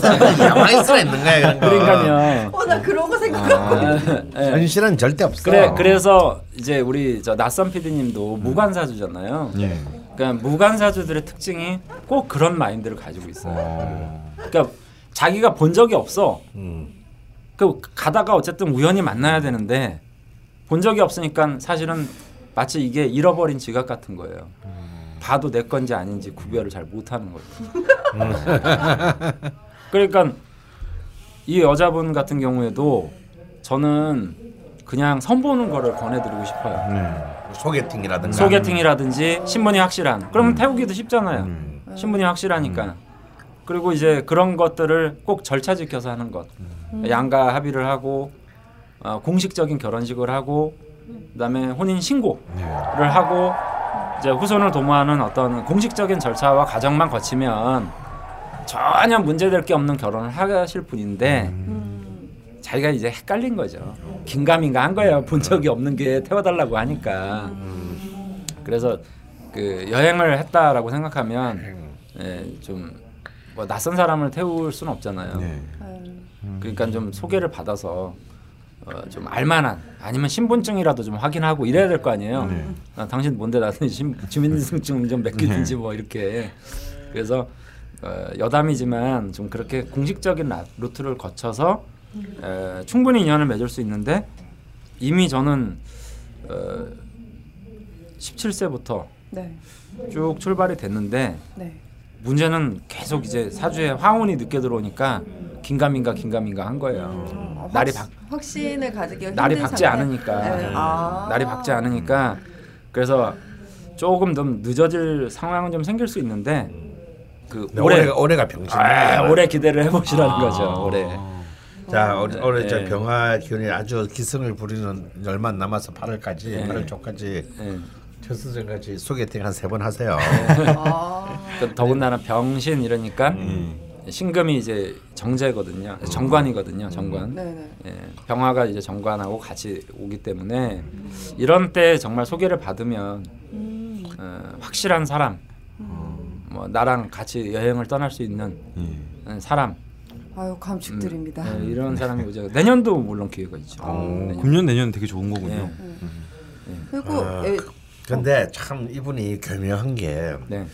야망일 수가 있는 거야 그런 거 그러니까요. 어, 나 그런 거 생각하고. 아, 예. 현실은 절대 없어 그래 그래서 이제 우리 저 낯선 PD님도 무관사주잖아요. 예. 그러니까 무관사주들의 특징이 꼭 그런 마인드를 가지고 있어요. 어. 그러니까 자기가 본 적이 없어. 음. 그 가다가 어쨌든 우연히 만나야 되는데 본 적이 없으니까 사실은 마치 이게 잃어버린 지갑 같은 거예요. 봐도 내 건지 아닌지 구별을 잘 못하는 거죠. 그러니까 이 여자분 같은 경우에도 저는 그냥 선보는 거를 권해드리고 싶어요. 네. 소개팅이라든가 소개팅이라든지 신분이 확실한. 그러면 태우기도 쉽잖아요. 음. 신분이 확실하니까. 그리고 이제 그런 것들을 꼭 절차 지켜서 하는 것. 양가 합의를 하고 어, 공식적인 결혼식을 하고 그다음에 혼인 신고를 네. 하고 이제 후손을 도모하는 어떤 공식적인 절차와 과정만 거치면 전혀 문제될 게 없는 결혼을 하실 분인데 음. 자기가 이제 헷갈린 거죠. 긴가민가 한 거예요. 본 적이 없는 게 태워달라고 하니까. 그래서 그 여행을 했다라고 생각하면 예, 좀 뭐 낯선 사람을 태울 수는 없잖아요. 네. 음. 그러니까 좀 소개를 받아서 어, 좀 알만한 아니면 신분증이라도 좀 확인하고 이래야 될 거 아니에요. 네. 아, 당신 뭔데 신- 주민등록증 좀 맡기든지 뭐 이렇게 그래서 어, 여담이지만 좀 그렇게 공식적인 라- 루트를 거쳐서 에, 충분히 인연을 맺을 수 있는데 이미 저는 어, 17세부터 네. 쭉 출발이 됐는데 네. 문제는 계속 이제 사주에 화운이 늦게 들어오니까 긴가민가 긴가민가 한 거예요. 어, 날이 확- 박 확신을 가지기가 날이 밝지 상태? 않으니까 네. 아. 날이 밝지 않으니까 그래서 조금 좀 늦어질 상황은 좀 생길 수 있는데 그 네, 올해 올해가 올해가 병신 아, 올해 기대를 해보시라는 아. 거죠. 올해. 자 올해, 올해 저 예. 병화 기운이 아주 기승을 부리는 안 남아서 8월까지 예. 8월 초까지 예. 첫수전까지 소개팅 한 세 번 하세요. 아. 또 더군다나 병신 이러니까 음. 신금이 이제 정제거든요. 정관이거든요. 정관. 네네. 예, 병화가 이제 정관하고 같이 오기 때문에 이런 때 정말 소개를 받으면 음. 어, 확실한 사람, 뭐 나랑 같이 여행을 떠날 수 있는 예. 어, 사람 아유 감축드립니다. 예, 이런 사람이 오죠. 내년도 물론 기회가 있죠. 어, 내년. 금년 내년 되게 좋은 거군요. 예. 그리고 아, 에, 근데 참 이분이 교묘한 게 네,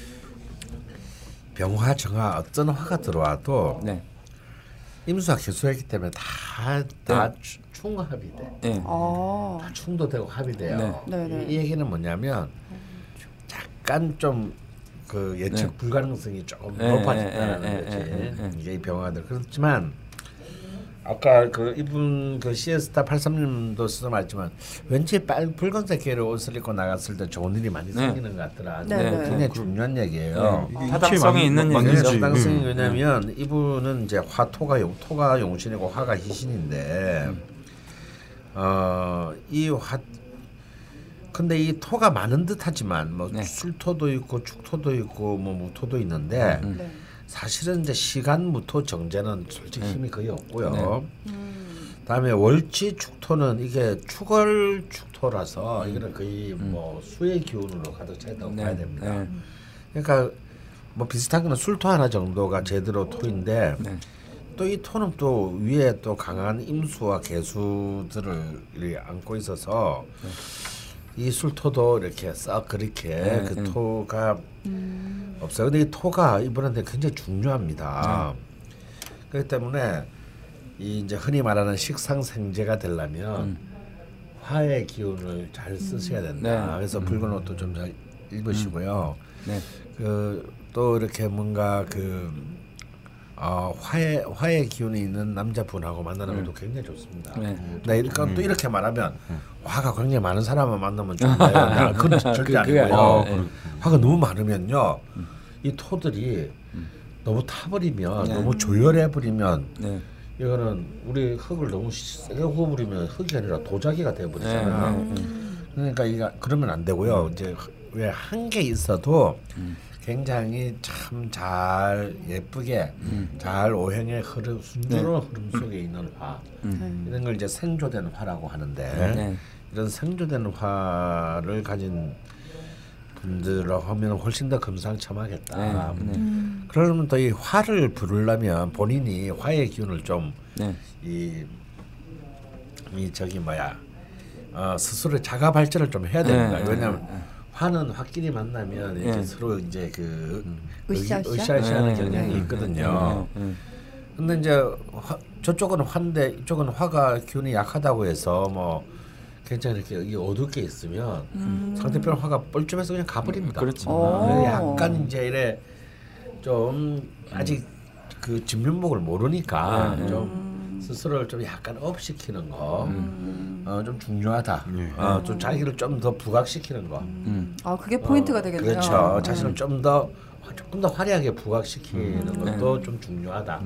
병화 정화 어떤 화가 들어와도 네, 임수와 개수했기 때문에 다다 충합이 돼. 예, 아. 다 충도 되고 합이 돼요. 네. 네, 네. 이, 이 얘기는 뭐냐면 약간 좀 그 예측 네. 불가능성이 조금 예, 높아졌다는 예, 예, 거지. 이게 이 병화들 그렇지만 아까 그 이분 그 시에스타 83님도 쓰서 말했지만 왠지 빨 붉은색 계열 옷을 입고 나갔을 때 좋은 일이 많이 네. 생기는 것 같더라. 네, 네, 네. 굉장히 중요한 얘기예요. 이게 타당성이 있는 얘기죠. 타당성이 음. 왜냐면 이분은 이제 화토가 용 토가 용신이고 화가 희신인데 어이 화 근데 이 토가 많은 듯하지만 뭐 네. 술토도 있고 축토도 있고 뭐 무토도 있는데 네. 사실은 이제 시간 무토 정제는 솔직히 힘이 거의 없고요. 네. 다음에 월지 축토는 이게 축월 축토라서 이거는 거의 뭐 수의 기운으로 가득 차 있다고 네. 봐야 됩니다. 네. 그러니까 뭐 비슷한 거는 술토 하나 정도가 제대로 토인데 네. 또이 토는 또 위에 또 강한 임수와 개수들을 이렇게 안고 있어서 이 술토도 이렇게 썩 그렇게 네, 그 네. 토가 없어요. 근데 이 토가 이분한테 굉장히 중요합니다. 그렇기 때문에 이 이제 흔히 말하는 식상생재가 되려면 화의 기운을 잘 쓰셔야 된다. 네. 그래서 붉은 옷도 좀 잘 입으시고요. 네. 그또 이렇게 뭔가 그 어, 화의 화의 기운이 있는 남자분하고 만나는 것도 굉장히 좋습니다. 네. 네, 그러니까 또 이렇게 말하면 화가 굉장히 많은 사람을 만나면 좋은데 나는 그건 [laughs] 절대 그- 그게 아니고요. 아니에요. 네. 화가 너무 많으면요, 이 토들이 너무 타버리면 너무 조열해 버리면 네. 이거는 우리 흙을 너무 세게 구부리면 흙이 아니라 도자기가 돼 버리잖아. 네, 네, 그러니까 이거 그러면 안 되고요. 이제 왜 한 개 있어도 음. 굉장히 참 잘 예쁘게 잘 오행의 흐름 순조로운 흐름 속에 있는 화 이런 걸 이제 생조된 화라고 하는데 네. 이런 생조된 화를 가진 분들하고 하면 훨씬 더 금상첨화겠다. 네. 네. 그러면 또 이 화를 부르려면 본인이 화의 기운을 좀 네. 이, 이 저기 뭐야 어, 스스로 자가 발전을 좀 해야 됩니다. 네, 네, 왜냐하면 화는 화끼리 만나면 이제 네. 서로 이제 그 으쌰으쌰? 으쌰으쌰하는 네, 경향이 네, 있거든요. 네. 네. 근데 이제 화, 저쪽은 화인데 이쪽은 화가 기운이 약하다고 해서 뭐 굉장히 이렇게 이게 어둡게 있으면 상대편 화가 뻘쭘해서 그냥 가버립니다. 그렇죠. 오. 약간 이제 이래 좀 아직 그 진면목을 모르니까 네. 좀 스스로를 좀 약간 업시키는 거, 음. 어, 좀 중요하다. 네. 어, 좀 자기를 좀 더 부각시키는 거. 아 그게 포인트가 어, 되겠네요. 그렇죠. 음. 자신을 좀 더 조금 더 화려하게 부각시키는 음. 것도 좀 중요하다.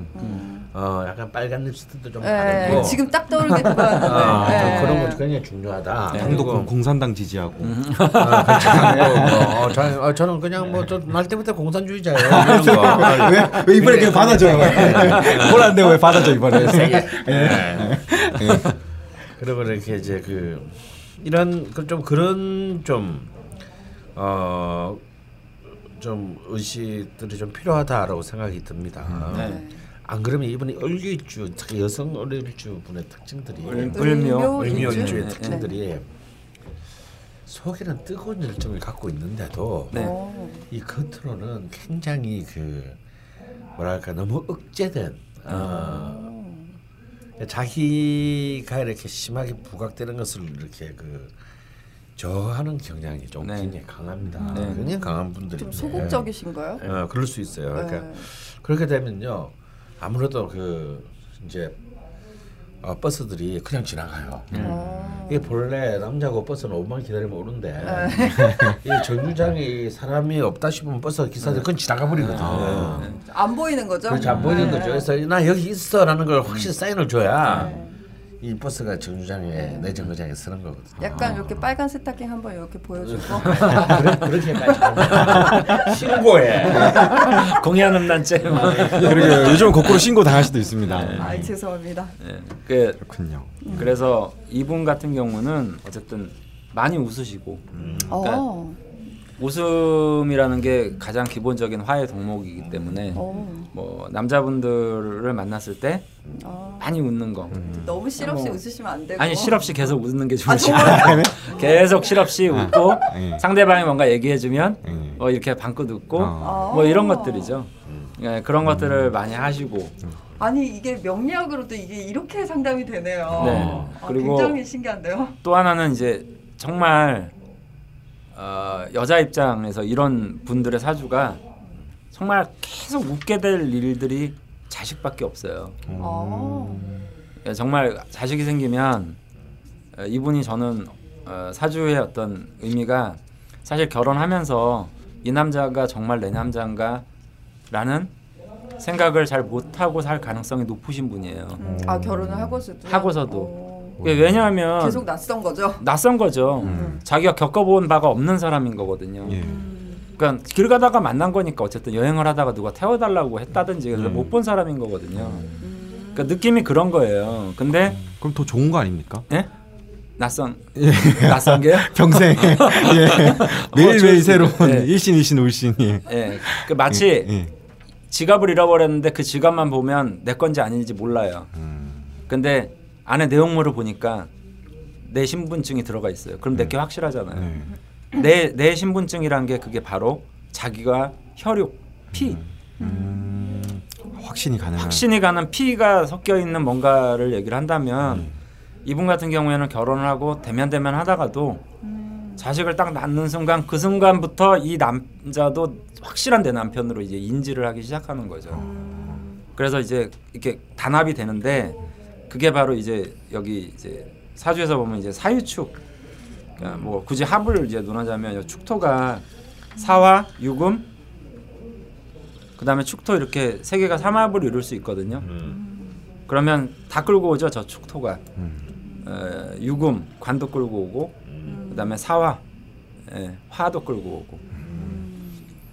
어, 약간 빨간 립스틱도 좀 네, 바르고. 지금 딱 떠오르게 [laughs] 아, 그거였는데. 좀 그런 네. 것도 굉장히 중요하다. 당도 그리고 공산당 지지하고 아, 그렇죠. [laughs] 뭐, 어, 저, 어, 저는 그냥 뭐저날 때부터 공산주의자예요. 이런 거. 왜, 왜 이번에 그냥 받아줘요? 뭘안 돼? 왜 받아줘 이번에? 예. 그리고 이렇게 이제 그 이런 그 좀 그런 어, 좀어 좀 의식들이 좀 필요하다라고 생각이 듭니다. 네. 안 그러면 이분이 을일주 특히 여성 을일주 분의 특징들이 을- 을묘. 을묘일주의 네. 특징들이 속에는 뜨거운 열정을 갖고 있는데도 네. 오. 이 겉으로는 굉장히 그 뭐랄까 너무 억제된 어, 자기가 이렇게 심하게 부각되는 것을 이렇게 그 저하는 경향이 좀 네. 굉장히 강합니다. 네. 굉장히 강한 분들이 좀 소극적이신가요? 어, 그럴 수 있어요. 그러니까 네. 그렇게 되면요 아무래도 그 이제 어, 버스들이 그냥 지나가요. 어. 이게 본래 남자고 버스는 5분 기다리면 오는데 네. [laughs] 이 정류장에 사람이 없다 싶으면 버스 기사들 그건 지나가 버리거든요. 안 보이는 거죠? 그렇지 안 보이는 네. 거죠. 그래서 나 여기 있어라는 걸 확실히 사인을 줘야 이 버스가 정류장에 내 정류장에 서는 거거든요. 약간 이렇게 빨간 스타킹 한번 이렇게 보여주고 [laughs] 그렇게까지 신고해. [laughs] 공연 음란죄. 그리고 요즘 거꾸로 신고 당할 수도 있습니다. 아 죄송합니다. 네. 그 그렇군요. 그래서 이분 같은 경우는 어쨌든 많이 웃으시고 그러니까 어. 웃음이라는 게 가장 기본적인 화의 덕목이기 때문에 어. 뭐 남자분들을 만났을 때 어. 많이 웃는 거 너무 실없이 뭐. 웃으시면 안 되고. 아니 실없이 계속 웃는 게 아, 좋으시고 정말요? [laughs] 계속 실없이 웃고 예. 상대방이 뭔가 얘기해주면 예. 뭐 이렇게 방긋 웃고 어. 뭐 이런 것들이죠. 예, 그런 것들을 많이 하시고 아니 이게 명리학으로도 이게 이렇게 상담이 되네요. 네. 아, 그리고- 굉장히 신기한데요. 또 하나는 이제 정말 어, 여자 입장에서 이런 분들의 사주가 정말 계속 웃게 될 일들이 자식밖에 없어요. 어. 예, 정말 자식이 생기면 어, 이분이 저는 어, 사주의 어떤 의미가 사실 결혼하면서 이 남자가 정말 내 남자인가라는 생각을 잘 못하고 살 가능성이 높으신 분이에요. 아 결혼을 하고서도 하고서도. 어, 예, 왜냐하면 계속 낯선 거죠. 낯선 거죠. 자기가 겪어본 바가 없는 사람인 거거든요. 예. 그러니까 길 가다가 만난 거니까 어쨌든 여행을 하다가 누가 태워달라고 했다든지 그래서 음. 못본 사람인 거거든요. 그러니까 느낌이 그런 거예요. 근데 그럼 더 좋은 거 아닙니까? 예? 낯선 낯선 게요? [laughs] 평생 [laughs] 예. 매일 매일 새로운 예. 일신 일신 울신 예. 예. 그 마치 예. 지갑을 잃어버렸는데 그 지갑만 보면 내 건지 아닌지 몰라요. 음. 근데 안에 내용물을 보니까 내 신분증이 들어가 있어요. 그럼 내게 확실하잖아요. 네. 내내 신분증이란 게 그게 바로 자기가 혈육, 피, 음. 확신이 가능한 확신이 가는 피가 섞여 있는 뭔가를 얘기를 한다면 음. 이분 같은 경우에는 결혼을 하고 대면 대면 하다가도 자식을 딱 낳는 순간 그 순간부터 이 남자도 확실한 내 남편으로 이제 인지를 하기 시작하는 거죠. 그래서 이제 이렇게 단합이 되는데 그게 바로 이제 여기 이제 사주에서 보면 이제 사유축 그러니까 뭐 굳이 합을 이제 논하자면 요 축토가 사화 유금 그 다음에 축토 이렇게 세 개가 삼합을 이룰 수 있거든요. 그러면 다 끌고 오죠 저 축토가 음. 어, 유금 관도 끌고 오고 그다음에 사화 예, 화도 끌고 오고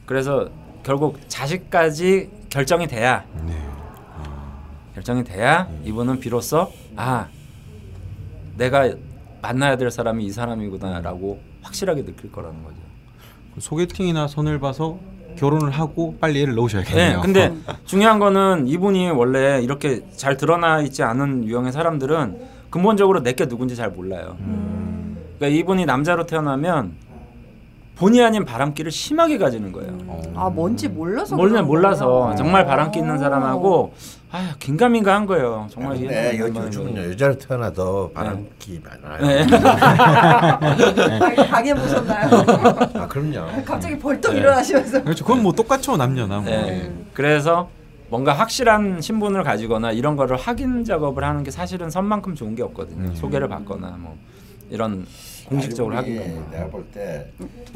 그래서 결국 자식까지 결정이 돼야 네. 결정이 돼야 이분은 비로소 아 내가 만나야 될 사람이 이 사람이구나라고 확실하게 느낄 거라는 거죠. 소개팅이나 선을 봐서 결혼을 하고 빨리 애를 네, 넣으셔야겠네요. 근데 [laughs] 중요한 거는 이분이 원래 이렇게 잘 드러나 있지 않은 유형의 사람들은 근본적으로 내게 누군지 잘 몰라요. 그러니까 이분이 남자로 태어나면 본의 아닌 바람기를 심하게 가지는 거예요. 아 뭔지 몰라서 몰라 몰라서. 정말 바람기 있는 사람하고 아 긴가민가 한 거예요. 정말 너무 요- 많은 요즘은요. 여자로 태어나도 바람기 많아요. 네. [laughs] 당해 보셨나요? 아 그럼요. 갑자기 벌떡 일어나시면서 그렇죠. 그건 뭐 똑같죠 남녀나. 뭐. 네. 그래서 뭔가 확실한 신분을 가지거나 이런 거를 확인 작업을 하는 게 사실은 선만큼 좋은 게 없거든요. 소개를 받거나 뭐 이런 공식적으로 하긴. 내가 볼 때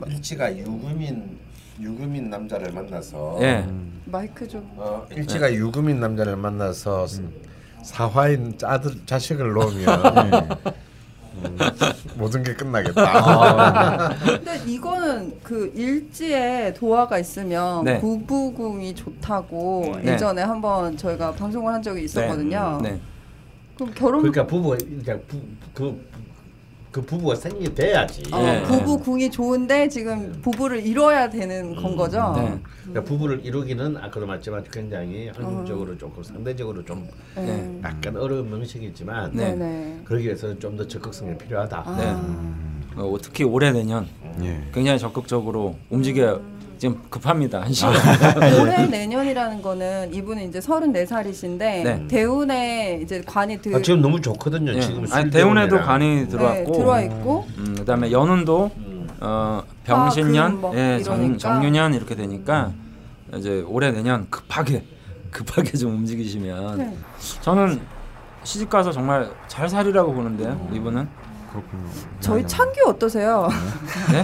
일치가 유금인 유금인 남자를 만나서 예. 마이크 좀 어, 일치가 유금인 남자를 만나서 사화인 아들 자식을 놓으면 [laughs] 음, 모든 게 끝나겠다. 근데 이거는 그 일지에 도화가 있으면 네. 부부궁이 좋다고 네. 예전에 한번 저희가 방송을 한 적이 있었거든요. 네. 그럼 결혼 그러니까 부부가 그러니까 부, 그, 그 부부가 생기 돼야지. 어, 네. 부부 궁이 좋은데 지금 부부를 이뤄야 되는 건 거죠. 네. 그러니까 부부를 이루기는 아까도 말했지만 굉장히 환경적으로 조금 상대적으로 좀 네. 약간 어려운 명식이지만 네. 그러기 위해서는 좀 더 적극성이 필요하다. 아. 네. 어, 특히 올해 내년 예. 굉장히 적극적으로 움직여 지금 급합니다. 한 시간. [laughs] 올해 내년이라는 거는 이분은 이제 34살이신데 네. 대운에 이제 관이 들 아, 지금 너무 좋거든요. 예. 지금 아니, 술 대운에도 대운이랑. 관이 들어왔고 네, 들어와 있고 음, 그다음에 연운도 어, 병신년, 아, 금, 뭐 예, 정. 정유년 이렇게 되니까 이제 올해 내년 급하게 [laughs] 급하게 좀 움직이시면 네. 저는 시집 가서 정말 잘 살리라고 보는데요. 이분은 그렇군요. 저희 창규 어떠세요? 네?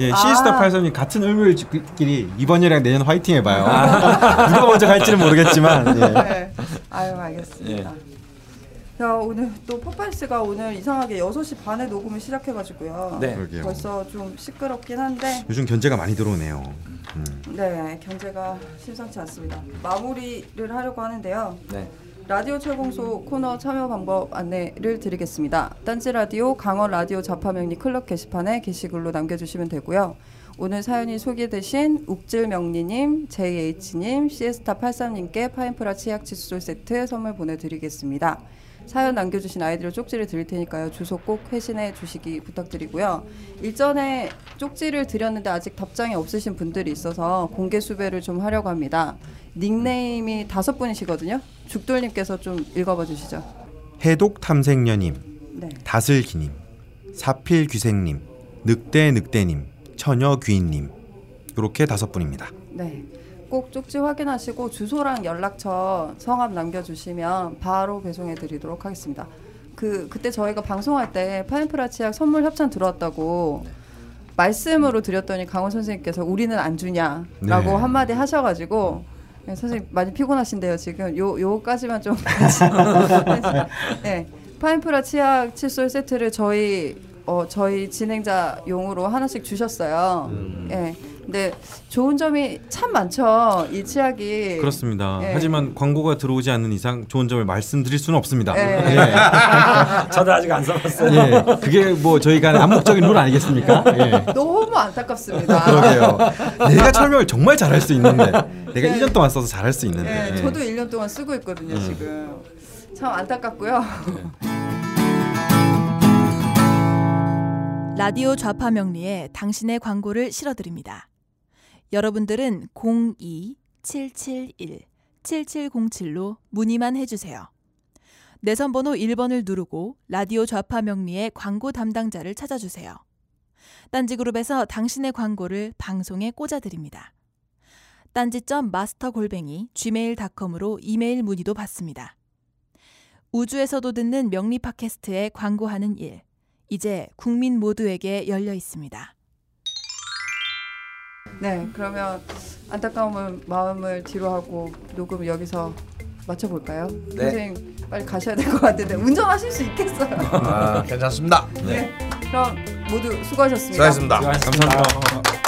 예, 아. 시스타 팔선님 같은 을묘일끼리 이번 여랑 내년 화이팅 해봐요. 누가 먼저 갈지는 모르겠지만. 예. 네. 아유 알겠습니다. 야 오늘 또 파파이스가 오늘 이상하게 6시 반에 녹음을 시작해가지고요. 네. 그러게요. 벌써 좀 시끄럽긴 한데 요즘 견제가 많이 들어오네요. 음. 네 견제가 심상치 않습니다. 마무리를 하려고 하는데요. 네. 라디오 철공소 코너 참여 방법 안내를 드리겠습니다. 딴지 라디오 강원 라디오 자파명리 클럽 게시판에 게시글로 남겨주시면 되고요. 오늘 사연이 소개되신 욱질명리님, JH님, 시에스타83님께 파인프라 치약 칫솔 세트 선물 보내드리겠습니다. 사연 남겨주신 아이디로 쪽지를 드릴 테니까요. 주소 꼭 회신해 주시기 부탁드리고요. 일전에 쪽지를 드렸는데 아직 답장이 없으신 분들이 있어서 공개 수배를 좀 하려고 합니다. 닉네임이 다섯 분이시거든요. 죽돌님께서 좀 읽어봐 주시죠. 해독 탐색녀님, 네. 다슬기님, 사필 귀생님, 늑대 늑대님, 처녀 귀인님 이렇게 다섯 분입니다. 네. 꼭 쪽지 확인하시고 주소랑 연락처 성함 남겨주시면 바로 배송해드리도록 하겠습니다. 그 그때 저희가 방송할 때 파인프라 치약 선물 협찬 들어왔다고 말씀으로 드렸더니 강원 선생님께서 우리는 안 주냐라고 네. 한마디 하셔가지고 네, 선생님 많이 피곤하신데요 지금 요 요까지만 좀 [laughs] 네 파인프라 치약 칫솔 세트를 저희 어 저희 진행자 용으로 하나씩 주셨어요. 예. 근 데 좋은 점이 참 많죠. 이 치약이 그렇습니다. 예. 하지만 광고가 들어오지 않는 이상 좋은 점을 말씀드릴 수는 없습니다. 예. 예. [laughs] 저도 아직 안 써봤어요. 예. 그게 뭐 저희가 암묵적인 룰 아니겠습니까? 예. 너무 안타깝습니다. 그러게요. 내가 설명을 정말 잘할 수 있는데 내가 네. 1년 동안 써서 잘할 수 있는데. 예, 예. 저도 1년 동안 쓰고 있거든요, 음. 지금. 참 안타깝고요. 라디오 좌파 명리에 당신의 광고를 실어드립니다. 여러분들은 02-771-7707로 문의만 해주세요. 내선번호 1번을 누르고 라디오 좌파 명리의 광고 담당자를 찾아주세요. 딴지그룹에서 당신의 광고를 방송에 꽂아드립니다. 딴지점 마스터 골뱅이 gmail.com으로 이메일 문의도 받습니다. 우주에서도 듣는 명리 팟캐스트에 광고하는 일. 이제 국민 모두에게 열려 있습니다. 네, 그러면 안타까운 마음을 뒤로 하고 녹음 여기서 마쳐볼까요? 네. 선생님 빨리 가셔야 될 것 같은데 운전하실 수 있겠어요? 아, 괜찮습니다. 네. 그럼 모두 수고하셨습니다. 수고하셨습니다. 감사합니다.